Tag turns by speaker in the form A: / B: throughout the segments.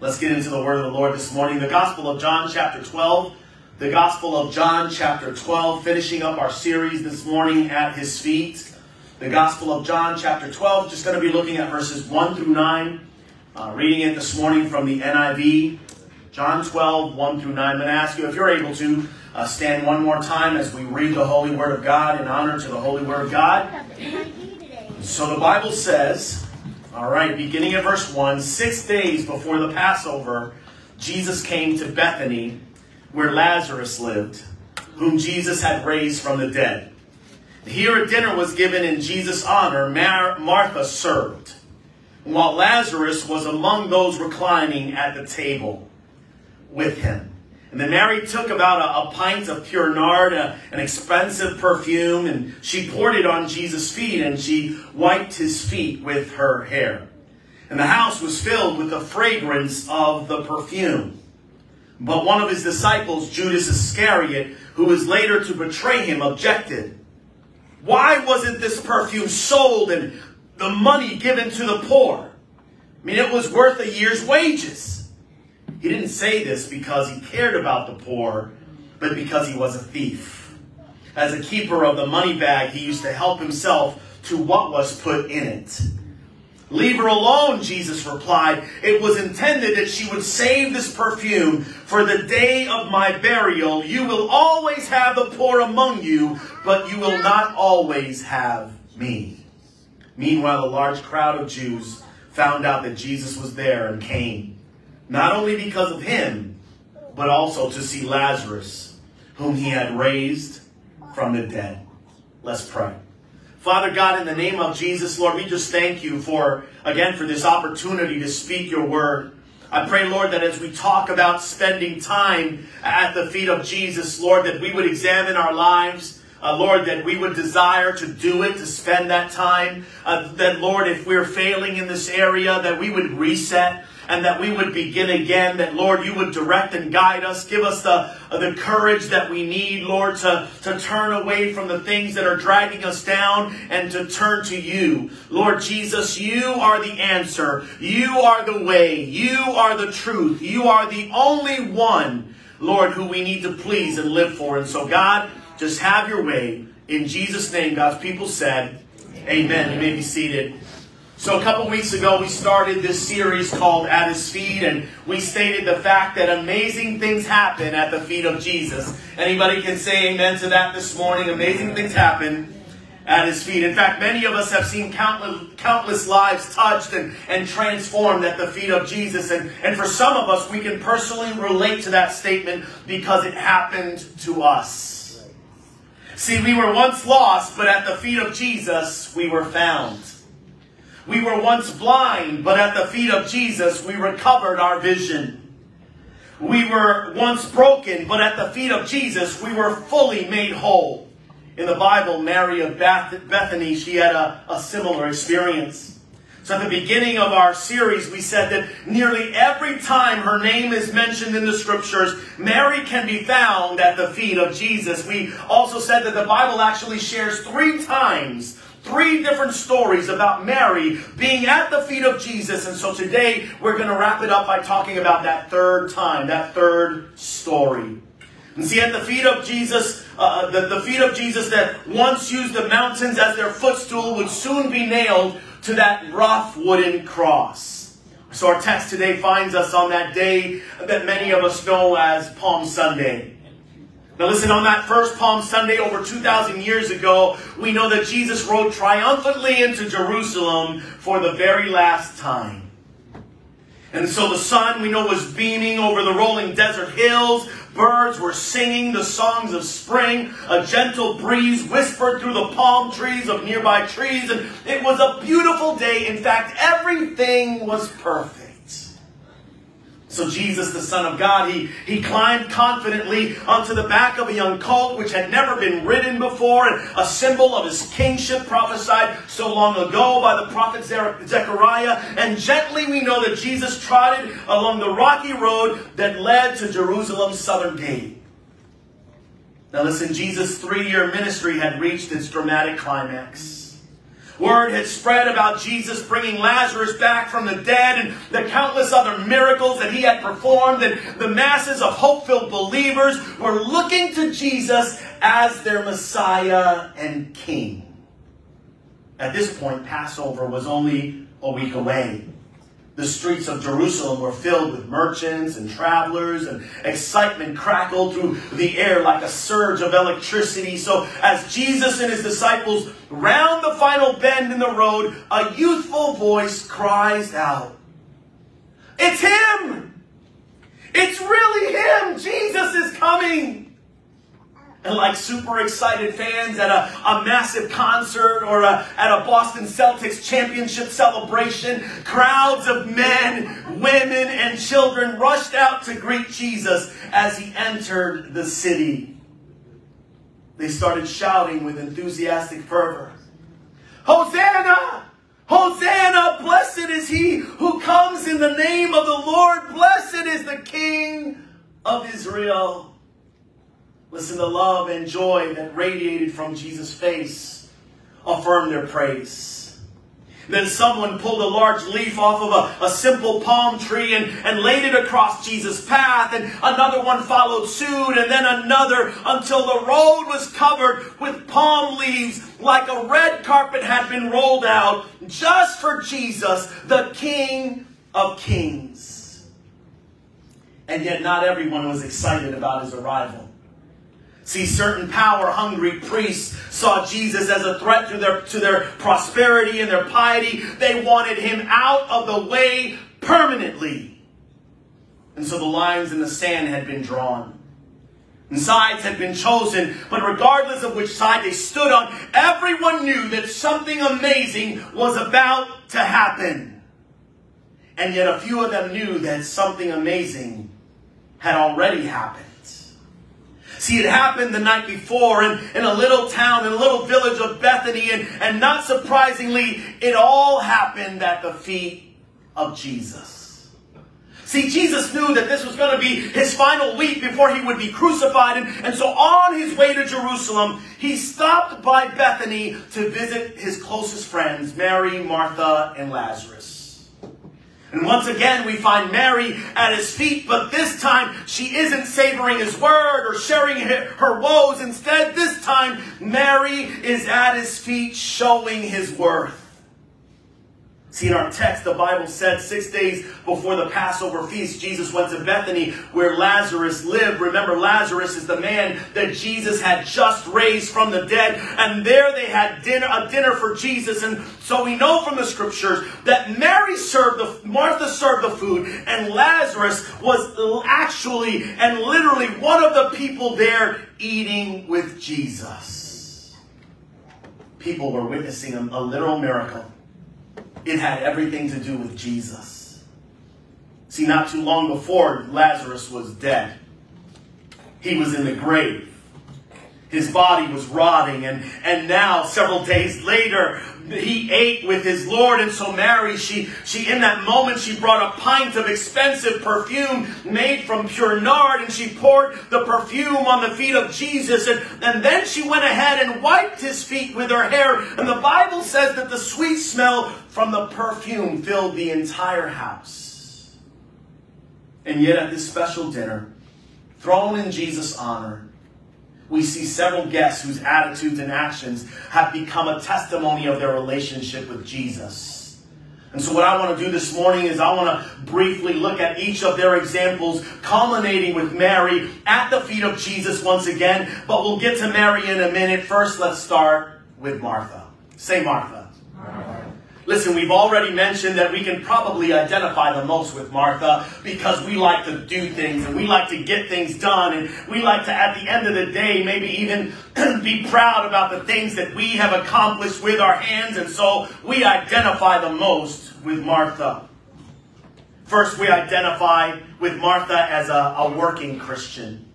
A: Let's get into the word of the Lord this morning. The Gospel of John, chapter 12. The Gospel of John, chapter 12, finishing up our series this morning at his feet. The Gospel of John, chapter 12, just going to be looking at verses 1 through 9. Uh, reading it this morning from the NIV. John 12, 1 through 9. I'm going to ask you if you're able to uh, stand one more time as we read the Holy Word of God in honor to the Holy Word of God. So the Bible says, all right, beginning at verse 1 Six days before the Passover, Jesus came to Bethany, where Lazarus lived, whom Jesus had raised from the dead. Here a dinner was given in Jesus' honor. Mar- Martha served, while Lazarus was among those reclining at the table with him. And then Mary took about a, a pint of pure nard, a, an expensive perfume, and she poured it on Jesus' feet, and she wiped his feet with her hair. And the house was filled with the fragrance of the perfume. But one of his disciples, Judas Iscariot, who was later to betray him, objected. Why wasn't this perfume sold and the money given to the poor? I mean, it was worth a year's wages. He didn't say this because he cared about the poor, but because he was a thief. As a keeper of the money bag, he used to help himself to what was put in it. Leave her alone, Jesus replied. It was intended that she would save this perfume for the day of my burial. You will always have the poor among you, but you will not always have me. Meanwhile, a large crowd of Jews found out that Jesus was there and came not only because of him, but also to see Lazarus, whom he had raised from the dead. Let's pray. Father God, in the name of Jesus, Lord, we just thank you for, again, for this opportunity to speak your word. I pray, Lord, that as we talk about spending time at the feet of Jesus, Lord, that we would examine our lives. Uh, Lord, that we would desire to do it, to spend that time. Uh, that, Lord, if we're failing in this area, that we would reset and that we would begin again, that Lord, you would direct and guide us. Give us the, the courage that we need, Lord, to, to turn away from the things that are dragging us down and to turn to you. Lord Jesus, you are the answer. You are the way. You are the truth. You are the only one, Lord, who we need to please and live for. And so, God, just have your way. In Jesus' name, God's people said, Amen. You may be seated. So a couple weeks ago, we started this series called At His Feet, and we stated the fact that amazing things happen at the feet of Jesus. Anybody can say amen to that this morning? Amazing things happen at His feet. In fact, many of us have seen countless, countless lives touched and, and transformed at the feet of Jesus. And, and for some of us, we can personally relate to that statement because it happened to us. See, we were once lost, but at the feet of Jesus, we were found. We were once blind, but at the feet of Jesus, we recovered our vision. We were once broken, but at the feet of Jesus, we were fully made whole. In the Bible, Mary of Bethany, she had a, a similar experience. So at the beginning of our series, we said that nearly every time her name is mentioned in the scriptures, Mary can be found at the feet of Jesus. We also said that the Bible actually shares three times Three different stories about Mary being at the feet of Jesus. And so today we're going to wrap it up by talking about that third time, that third story. And see, at the feet of Jesus, uh, the, the feet of Jesus that once used the mountains as their footstool would soon be nailed to that rough wooden cross. So our text today finds us on that day that many of us know as Palm Sunday. Now, listen, on that first Palm Sunday over 2,000 years ago, we know that Jesus rode triumphantly into Jerusalem for the very last time. And so the sun, we know, was beaming over the rolling desert hills. Birds were singing the songs of spring. A gentle breeze whispered through the palm trees of nearby trees. And it was a beautiful day. In fact, everything was perfect. So Jesus, the Son of God, he, he climbed confidently onto the back of a young colt which had never been ridden before, and a symbol of his kingship prophesied so long ago by the prophet Zechariah. And gently we know that Jesus trotted along the rocky road that led to Jerusalem's southern gate. Now listen, Jesus' three-year ministry had reached its dramatic climax. Word had spread about Jesus bringing Lazarus back from the dead and the countless other miracles that he had performed. And the masses of hope filled believers were looking to Jesus as their Messiah and King. At this point, Passover was only a week away. The streets of Jerusalem were filled with merchants and travelers, and excitement crackled through the air like a surge of electricity. So, as Jesus and his disciples round the final bend in the road, a youthful voice cries out, It's him! It's really him! Jesus is coming! And like super excited fans at a, a massive concert or a, at a Boston Celtics championship celebration, crowds of men, women, and children rushed out to greet Jesus as he entered the city. They started shouting with enthusiastic fervor Hosanna! Hosanna! Blessed is he who comes in the name of the Lord. Blessed is the King of Israel. Listen, the love and joy that radiated from Jesus' face affirmed their praise. Then someone pulled a large leaf off of a, a simple palm tree and, and laid it across Jesus' path, and another one followed suit, and then another until the road was covered with palm leaves like a red carpet had been rolled out just for Jesus, the King of Kings. And yet, not everyone was excited about his arrival. See, certain power hungry priests saw Jesus as a threat to their, to their prosperity and their piety. They wanted him out of the way permanently. And so the lines in the sand had been drawn. And sides had been chosen, but regardless of which side they stood on, everyone knew that something amazing was about to happen. And yet a few of them knew that something amazing had already happened. See, it happened the night before in, in a little town, in a little village of Bethany, and, and not surprisingly, it all happened at the feet of Jesus. See, Jesus knew that this was going to be his final week before he would be crucified. And, and so on his way to Jerusalem, he stopped by Bethany to visit his closest friends, Mary, Martha, and Lazarus. And once again, we find Mary at his feet, but this time she isn't savoring his word or sharing her woes. Instead, this time, Mary is at his feet showing his worth. See, in our text, the Bible said six days before the Passover feast, Jesus went to Bethany where Lazarus lived. Remember, Lazarus is the man that Jesus had just raised from the dead. And there they had dinner, a dinner for Jesus. And so we know from the scriptures that Mary served the, Martha served the food, and Lazarus was actually and literally one of the people there eating with Jesus. People were witnessing a, a literal miracle it had everything to do with Jesus. See, not too long before, Lazarus was dead. He was in the grave. His body was rotting, and, and now, several days later, he ate with his Lord. And so Mary, she, she, in that moment, she brought a pint of expensive perfume made from pure nard, and she poured the perfume on the feet of Jesus. And, and then she went ahead and wiped his feet with her hair. And the Bible says that the sweet smell from the perfume filled the entire house. And yet at this special dinner, thrown in Jesus' honor, we see several guests whose attitudes and actions have become a testimony of their relationship with Jesus. And so, what I want to do this morning is I want to briefly look at each of their examples, culminating with Mary at the feet of Jesus once again. But we'll get to Mary in a minute. First, let's start with Martha. Say, Martha. Listen, we've already mentioned that we can probably identify the most with Martha because we like to do things and we like to get things done and we like to, at the end of the day, maybe even be proud about the things that we have accomplished with our hands. And so we identify the most with Martha. First, we identify with Martha as a, a working Christian.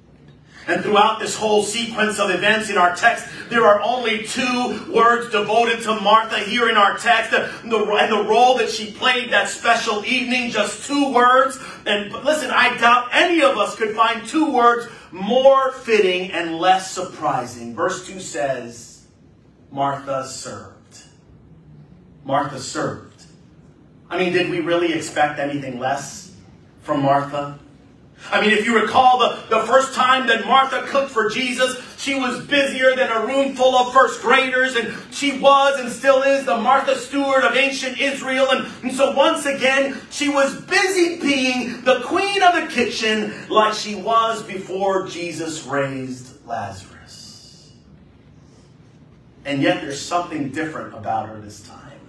A: And throughout this whole sequence of events in our text, there are only two words devoted to Martha here in our text. And the, and the role that she played that special evening, just two words. And listen, I doubt any of us could find two words more fitting and less surprising. Verse 2 says, Martha served. Martha served. I mean, did we really expect anything less from Martha? I mean, if you recall the, the first time that Martha cooked for Jesus, she was busier than a room full of first graders, and she was and still is the Martha Stewart of ancient Israel. And, and so once again, she was busy being the queen of the kitchen like she was before Jesus raised Lazarus. And yet there's something different about her this time.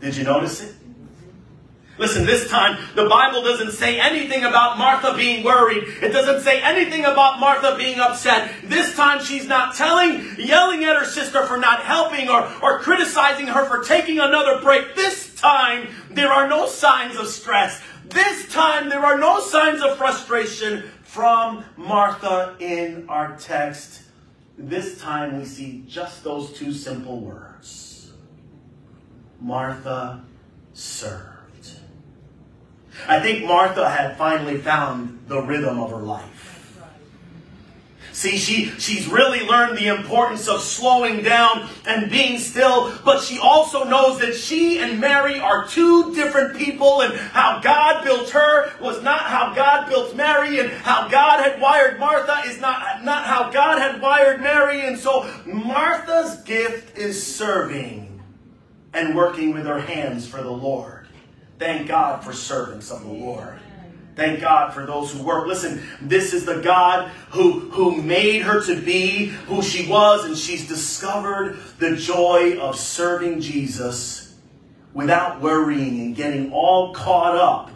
A: Did you notice it? Listen, this time the Bible doesn't say anything about Martha being worried. It doesn't say anything about Martha being upset. This time she's not telling, yelling at her sister for not helping or, or criticizing her for taking another break. This time there are no signs of stress. This time there are no signs of frustration from Martha in our text. This time we see just those two simple words Martha served. I think Martha had finally found the rhythm of her life. See, she, she's really learned the importance of slowing down and being still, but she also knows that she and Mary are two different people, and how God built her was not how God built Mary, and how God had wired Martha is not, not how God had wired Mary. And so Martha's gift is serving and working with her hands for the Lord. Thank God for servants of the Lord. Thank God for those who work. Listen, this is the God who, who made her to be who she was, and she's discovered the joy of serving Jesus without worrying and getting all caught up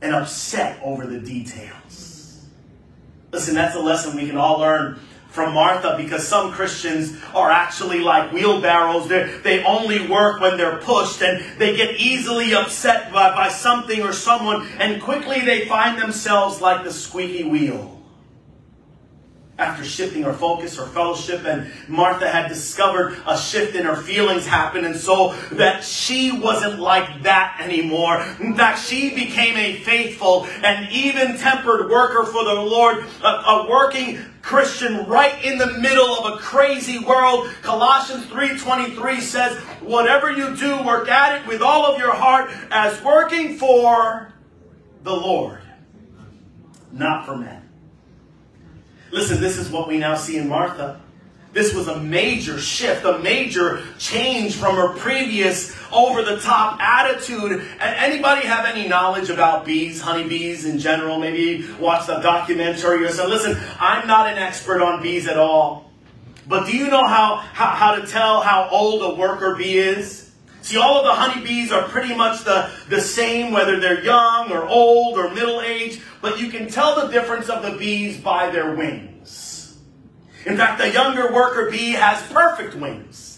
A: and upset over the details. Listen, that's a lesson we can all learn from Martha because some Christians are actually like wheelbarrows. They're, they only work when they're pushed and they get easily upset by, by something or someone and quickly they find themselves like the squeaky wheel. After shifting her focus, her fellowship, and Martha had discovered a shift in her feelings happen, and so that she wasn't like that anymore. In fact, she became a faithful and even tempered worker for the Lord, a, a working Christian right in the middle of a crazy world. Colossians 3:23 says, "Whatever you do, work at it with all of your heart as working for the Lord, not for men." Listen, this is what we now see in Martha. This was a major shift, a major change from her previous over the top attitude. And anybody have any knowledge about bees, honeybees in general? Maybe watch the documentary or something. Listen, I'm not an expert on bees at all. But do you know how, how, how to tell how old a worker bee is? See, all of the honeybees are pretty much the, the same, whether they're young or old or middle aged, but you can tell the difference of the bees by their wings. In fact, the younger worker bee has perfect wings.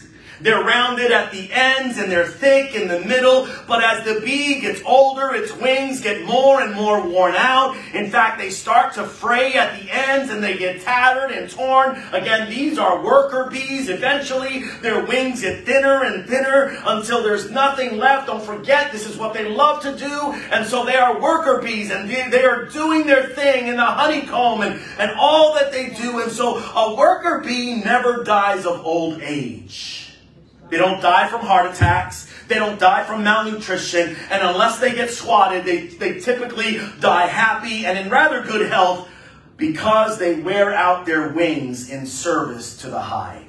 A: They're rounded at the ends and they're thick in the middle. But as the bee gets older, its wings get more and more worn out. In fact, they start to fray at the ends and they get tattered and torn. Again, these are worker bees. Eventually, their wings get thinner and thinner until there's nothing left. Don't forget, this is what they love to do. And so they are worker bees and they are doing their thing in the honeycomb and, and all that they do. And so a worker bee never dies of old age. They don't die from heart attacks. They don't die from malnutrition. And unless they get swatted, they, they typically die happy and in rather good health because they wear out their wings in service to the hive.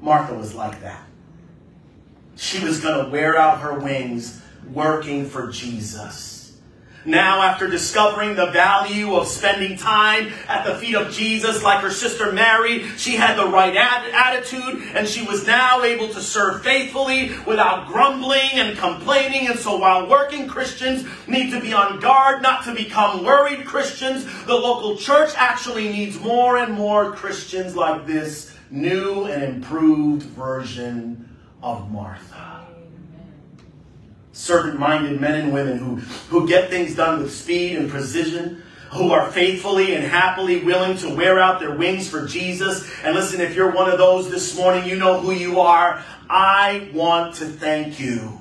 A: Martha was like that. She was going to wear out her wings working for Jesus. Now, after discovering the value of spending time at the feet of Jesus, like her sister Mary, she had the right attitude and she was now able to serve faithfully without grumbling and complaining. And so, while working Christians need to be on guard not to become worried Christians, the local church actually needs more and more Christians like this new and improved version of Martha servant minded men and women who, who get things done with speed and precision, who are faithfully and happily willing to wear out their wings for Jesus. And listen, if you're one of those this morning, you know who you are. I want to thank you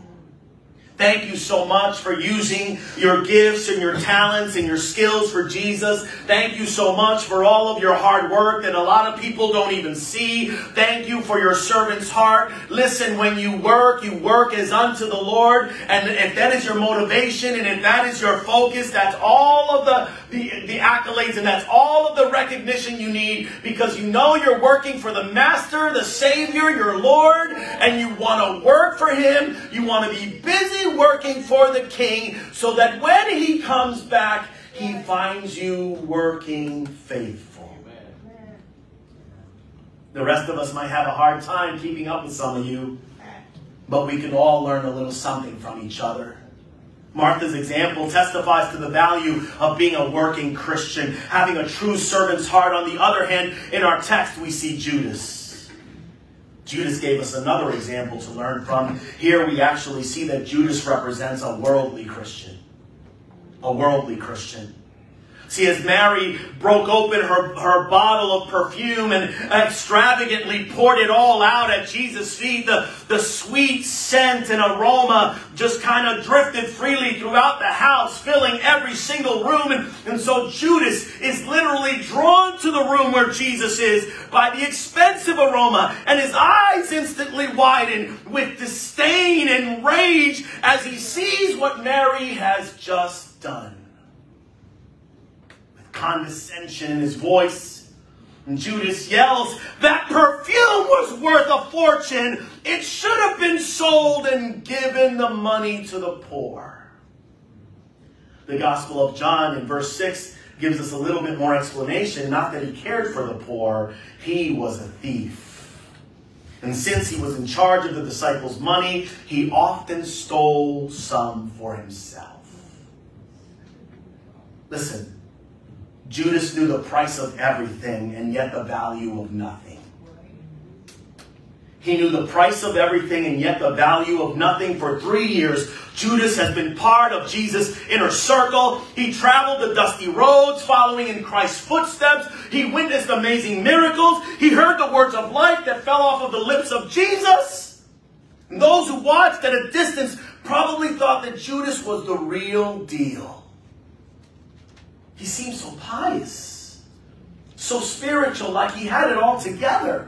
A: Thank you so much for using your gifts and your talents and your skills for Jesus. Thank you so much for all of your hard work that a lot of people don't even see. Thank you for your servant's heart. Listen, when you work, you work as unto the Lord. And if that is your motivation and if that is your focus, that's all of the, the, the accolades and that's all of the recognition you need because you know you're working for the Master, the Savior, your Lord, and you want to work for Him. You want to be busy working for the king so that when he comes back, he finds you working faithful. The rest of us might have a hard time keeping up with some of you, but we can all learn a little something from each other. Martha's example testifies to the value of being a working Christian, having a true servant's heart. On the other hand, in our text, we see Judas. Judas gave us another example to learn from. Here we actually see that Judas represents a worldly Christian. A worldly Christian. See, as Mary broke open her, her bottle of perfume and extravagantly poured it all out at Jesus' feet, the, the sweet scent and aroma just kind of drifted freely throughout the house, filling every single room. And, and so Judas is literally drawn to the room where Jesus is by the expensive aroma, and his eyes instantly widen with disdain and rage as he sees what Mary has just done condescension in his voice. And Judas yells, That perfume was worth a fortune. It should have been sold and given the money to the poor. The Gospel of John in verse 6 gives us a little bit more explanation. Not that he cared for the poor, he was a thief. And since he was in charge of the disciples' money, he often stole some for himself. Listen, Judas knew the price of everything and yet the value of nothing. He knew the price of everything and yet the value of nothing. For three years, Judas has been part of Jesus' inner circle. He traveled the dusty roads following in Christ's footsteps. He witnessed amazing miracles. He heard the words of life that fell off of the lips of Jesus. And those who watched at a distance probably thought that Judas was the real deal. He seemed so pious, so spiritual, like he had it all together.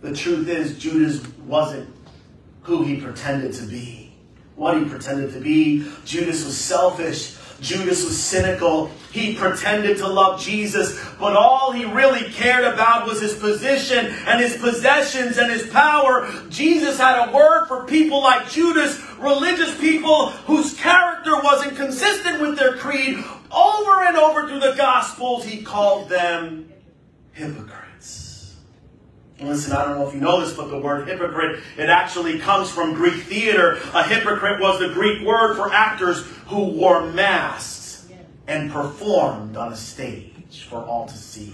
A: The truth is, Judas wasn't who he pretended to be. What he pretended to be. Judas was selfish. Judas was cynical. He pretended to love Jesus, but all he really cared about was his position and his possessions and his power. Jesus had a word for people like Judas, religious people whose character wasn't consistent with their creed, over and over through the Gospels, he called them hypocrites. listen, I don't know if you know this, but the word hypocrite, it actually comes from Greek theater. A hypocrite was the Greek word for actors who wore masks and performed on a stage for all to see.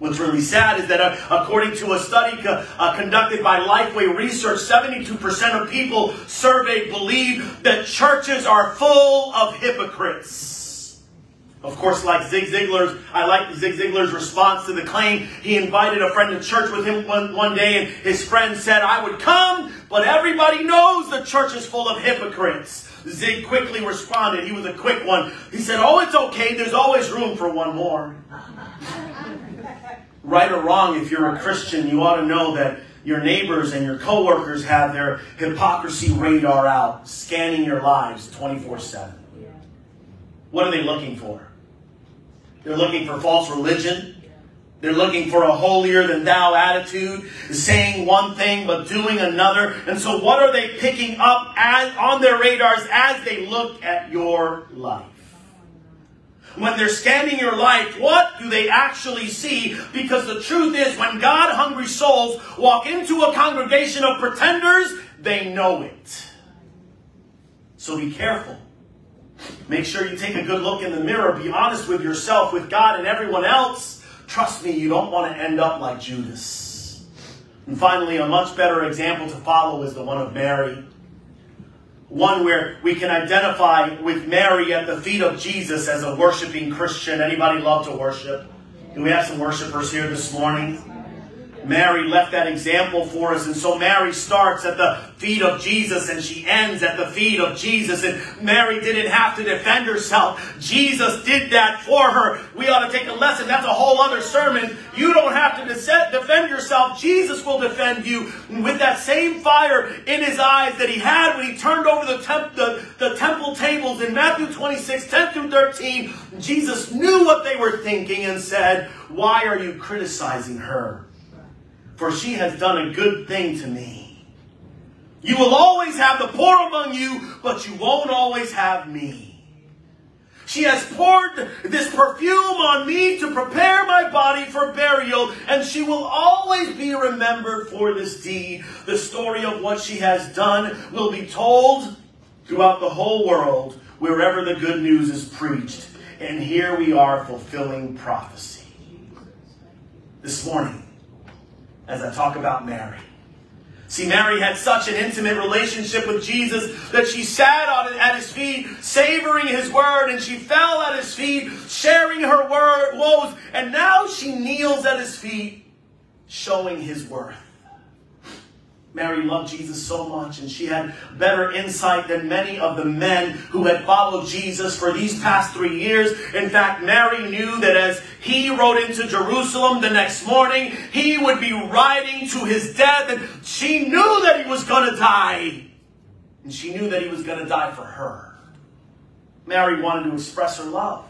A: What's really sad is that uh, according to a study uh, conducted by Lifeway Research, 72% of people surveyed believe that churches are full of hypocrites. Of course, like Zig Ziglar's, I like Zig Ziglar's response to the claim. He invited a friend to church with him one, one day, and his friend said, I would come, but everybody knows the church is full of hypocrites. Zig quickly responded. He was a quick one. He said, Oh, it's okay. There's always room for one more right or wrong, if you're a Christian, you ought to know that your neighbors and your coworkers have their hypocrisy radar out, scanning your lives 24 7. What are they looking for? They're looking for false religion. They're looking for a holier than thou attitude, saying one thing but doing another. And so, what are they picking up as, on their radars as they look at your life? When they're scanning your life, what do they actually see? Because the truth is, when God hungry souls walk into a congregation of pretenders, they know it. So be careful. Make sure you take a good look in the mirror. Be honest with yourself, with God, and everyone else. Trust me, you don't want to end up like Judas. And finally, a much better example to follow is the one of Mary one where we can identify with Mary at the feet of Jesus as a worshiping Christian. Anybody love to worship? Do we have some worshipers here this morning? Mary left that example for us. And so Mary starts at the feet of Jesus and she ends at the feet of Jesus. And Mary didn't have to defend herself. Jesus did that for her. We ought to take a lesson. That's a whole other sermon. You don't have to defend yourself. Jesus will defend you with that same fire in his eyes that he had when he turned over the, temp- the, the temple tables in Matthew 26, 10 through 13. Jesus knew what they were thinking and said, Why are you criticizing her? For she has done a good thing to me. You will always have the poor among you, but you won't always have me. She has poured this perfume on me to prepare my body for burial, and she will always be remembered for this deed. The story of what she has done will be told throughout the whole world, wherever the good news is preached. And here we are fulfilling prophecy. This morning, as I talk about Mary. See, Mary had such an intimate relationship with Jesus that she sat on at his feet, savoring his word, and she fell at his feet, sharing her word woes, and now she kneels at his feet, showing his worth. Mary loved Jesus so much, and she had better insight than many of the men who had followed Jesus for these past three years. In fact, Mary knew that as he rode into Jerusalem the next morning, he would be riding to his death, and she knew that he was going to die. And she knew that he was going to die for her. Mary wanted to express her love.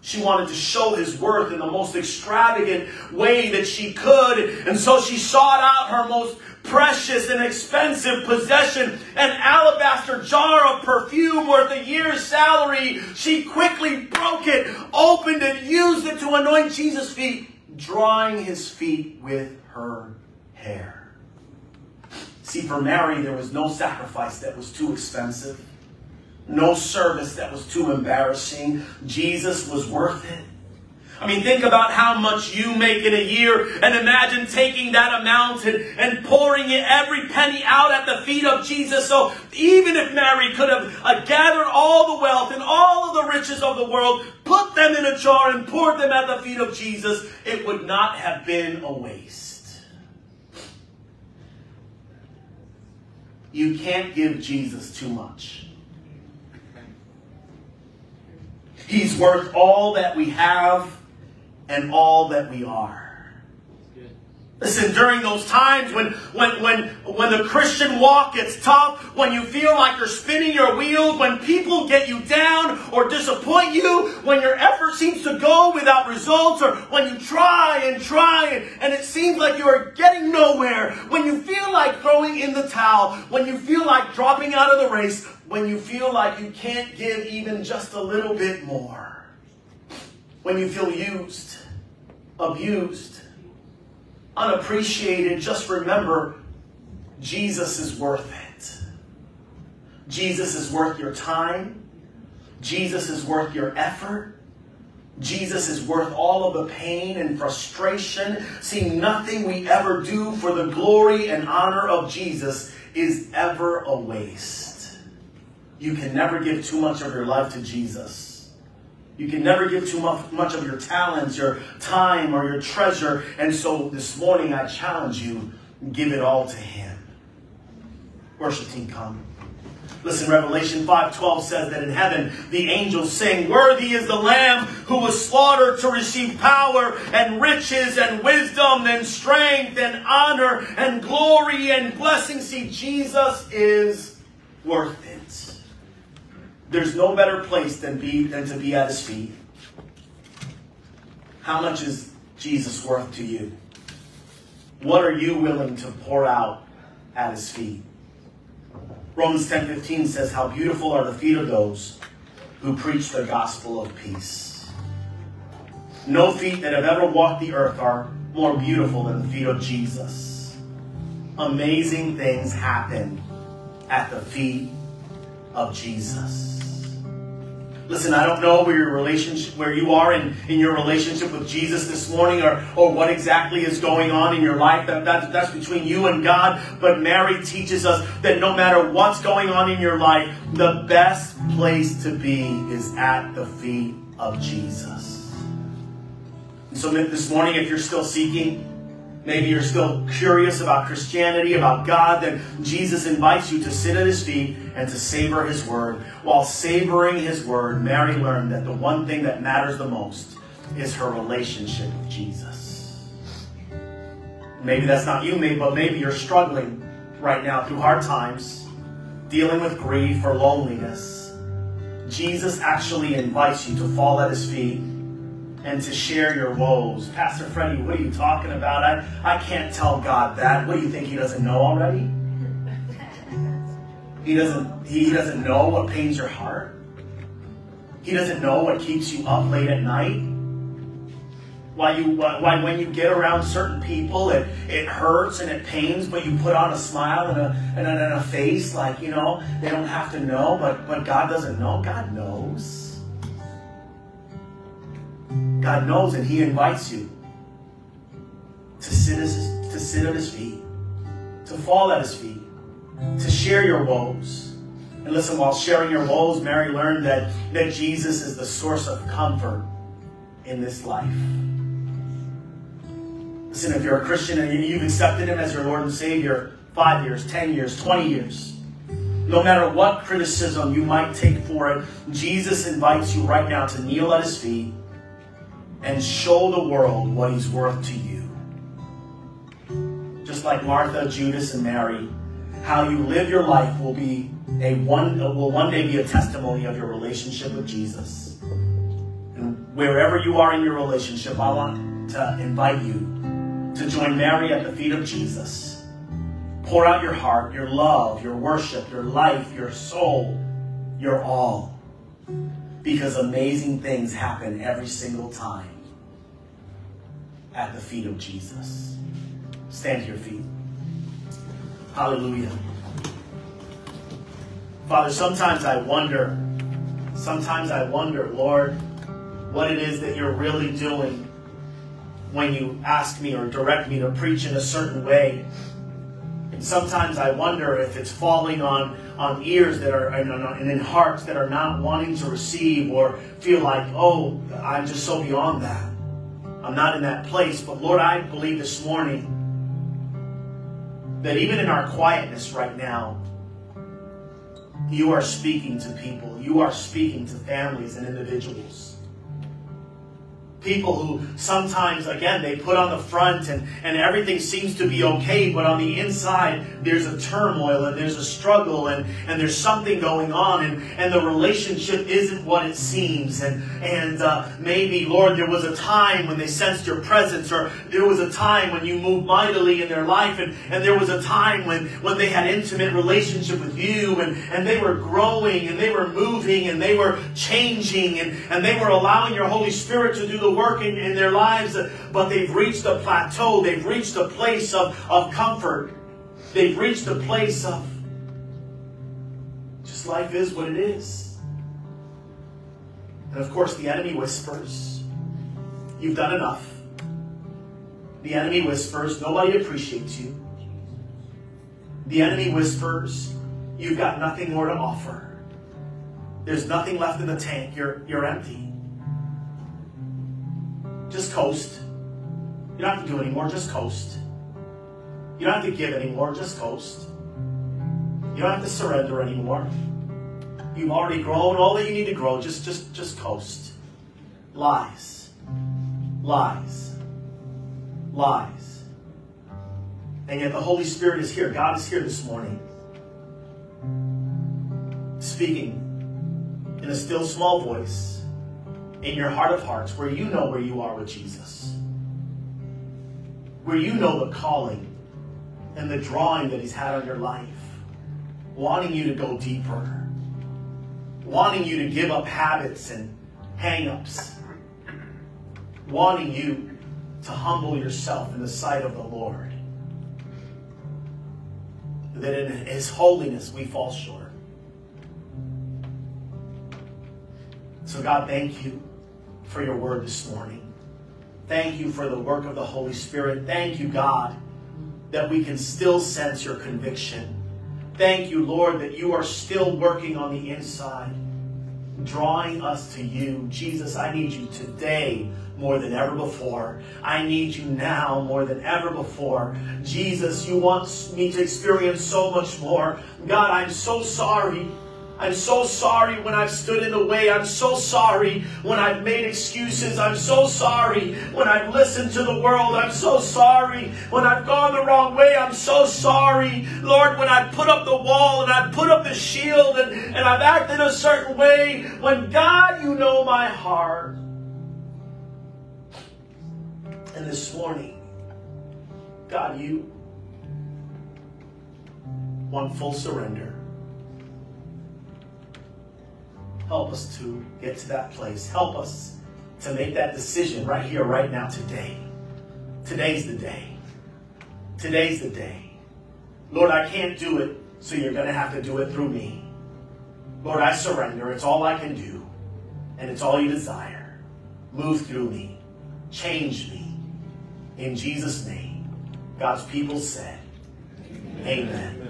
A: She wanted to show his worth in the most extravagant way that she could. And so she sought out her most precious and expensive possession, an alabaster jar of perfume worth a year's salary. She quickly broke it, opened it, used it to anoint Jesus' feet, drying his feet with her hair. See, for Mary, there was no sacrifice that was too expensive, no service that was too embarrassing. Jesus was worth it. I mean, think about how much you make in a year and imagine taking that amount and, and pouring it, every penny out at the feet of Jesus. So even if Mary could have uh, gathered all the wealth and all of the riches of the world, put them in a jar and poured them at the feet of Jesus, it would not have been a waste. You can't give Jesus too much. He's worth all that we have and all that we are. Listen, during those times when, when, when, when the Christian walk gets tough, when you feel like you're spinning your wheels, when people get you down or disappoint you, when your effort seems to go without results, or when you try and try and, and it seems like you are getting nowhere, when you feel like throwing in the towel, when you feel like dropping out of the race, when you feel like you can't give even just a little bit more, when you feel used abused, unappreciated, just remember Jesus is worth it. Jesus is worth your time. Jesus is worth your effort. Jesus is worth all of the pain and frustration. See, nothing we ever do for the glory and honor of Jesus is ever a waste. You can never give too much of your life to Jesus. You can never give too much of your talents, your time, or your treasure. And so this morning I challenge you, give it all to Him. Worship team, come. Listen, Revelation 5.12 says that in heaven the angels sing, Worthy is the Lamb who was slaughtered to receive power and riches and wisdom and strength and honor and glory and blessing. See, Jesus is worth. There's no better place than, be, than to be at his feet. How much is Jesus worth to you? What are you willing to pour out at his feet? Romans 10:15 says, How beautiful are the feet of those who preach the gospel of peace. No feet that have ever walked the earth are more beautiful than the feet of Jesus. Amazing things happen at the feet of Jesus. Listen, I don't know where your relationship, where you are in, in your relationship with Jesus this morning or, or what exactly is going on in your life. That, that, that's between you and God. But Mary teaches us that no matter what's going on in your life, the best place to be is at the feet of Jesus. And so this morning, if you're still seeking, maybe you're still curious about Christianity, about God, then Jesus invites you to sit at his feet and to savor his word. While savoring his word, Mary learned that the one thing that matters the most is her relationship with Jesus. Maybe that's not you, maybe, but maybe you're struggling right now through hard times, dealing with grief or loneliness. Jesus actually invites you to fall at his feet and to share your woes. Pastor Freddie, what are you talking about? I, I can't tell God that. What do you think he doesn't know already? He doesn't he doesn't know what pains your heart. He doesn't know what keeps you up late at night. Why you why when you get around certain people it, it hurts and it pains, but you put on a smile and a, and a, and a face like, you know, they don't have to know, but but God doesn't know. God knows. God knows and He invites you to sit, his, to sit at His feet, to fall at His feet, to share your woes. And listen, while sharing your woes, Mary learned that, that Jesus is the source of comfort in this life. Listen, if you're a Christian and you've accepted Him as your Lord and Savior five years, 10 years, 20 years, no matter what criticism you might take for it, Jesus invites you right now to kneel at His feet and show the world what he's worth to you. Just like Martha, Judas, and Mary, how you live your life will be a one will one day be a testimony of your relationship with Jesus. And wherever you are in your relationship, I want to invite you to join Mary at the feet of Jesus. Pour out your heart, your love, your worship, your life, your soul, your all. Because amazing things happen every single time at the feet of Jesus. Stand to your feet. Hallelujah. Father, sometimes I wonder, sometimes I wonder, Lord, what it is that you're really doing when you ask me or direct me to preach in a certain way. And sometimes I wonder if it's falling on, on ears that are and in hearts that are not wanting to receive or feel like, oh, I'm just so beyond that. I'm not in that place. But Lord, I believe this morning that even in our quietness right now, you are speaking to people. You are speaking to families and individuals people who sometimes, again, they put on the front and, and everything seems to be okay, but on the inside, there's a turmoil and there's a struggle and, and there's something going on and, and the relationship isn't what it seems. And, and uh, maybe, Lord, there was a time when they sensed your presence or there was a time when you moved mightily in their life and, and there was a time when, when they had intimate relationship with you and, and they were growing and they were moving and they were changing and, and they were allowing your Holy Spirit to do the work in, in their lives, but they've reached a plateau. They've reached a place of, of comfort. They've reached a place of just life is what it is. And of course, the enemy whispers, You've done enough. The enemy whispers, Nobody appreciates you. The enemy whispers, You've got nothing more to offer. There's nothing left in the tank. You're, you're empty. Just coast. You don't have to do anymore, just coast. You don't have to give anymore, just coast. You don't have to surrender anymore. You've already grown all that you need to grow, just just just coast. Lies. Lies. Lies. And yet the Holy Spirit is here. God is here this morning. Speaking in a still small voice in your heart of hearts where you know where you are with Jesus. Where you know the calling and the drawing that He's had on your life. Wanting you to go deeper. Wanting you to give up habits and hang ups. Wanting you to humble yourself in the sight of the Lord. That in His holiness we fall short. So, God, thank you for your word this morning. Thank you for the work of the Holy Spirit. Thank you, God, that we can still sense your conviction. Thank you, Lord, that you are still working on the inside. drawing us to you. Jesus, I need you today more than ever before. I need you now more than ever before. Jesus, you want me to experience so much more. God, I'm so sorry I'm so sorry when I've stood in the way. I'm so sorry when I've made excuses. I'm so sorry when I've listened to the world. I'm so sorry when I've gone the wrong way. I'm so sorry, Lord, when I've put up the wall and I've put up the shield and, and I've acted a certain way. When God, you know my heart. And this morning, God, you want full surrender. Help us to get to that place. Help us to make that decision right here, right now, today. Today's the day. Today's the day. Lord, I can't do it, so you're going to have to do it through me. Lord, I surrender. It's all I can do, and it's all you desire. Move through me. Change me. In Jesus' name, God's people said, Amen.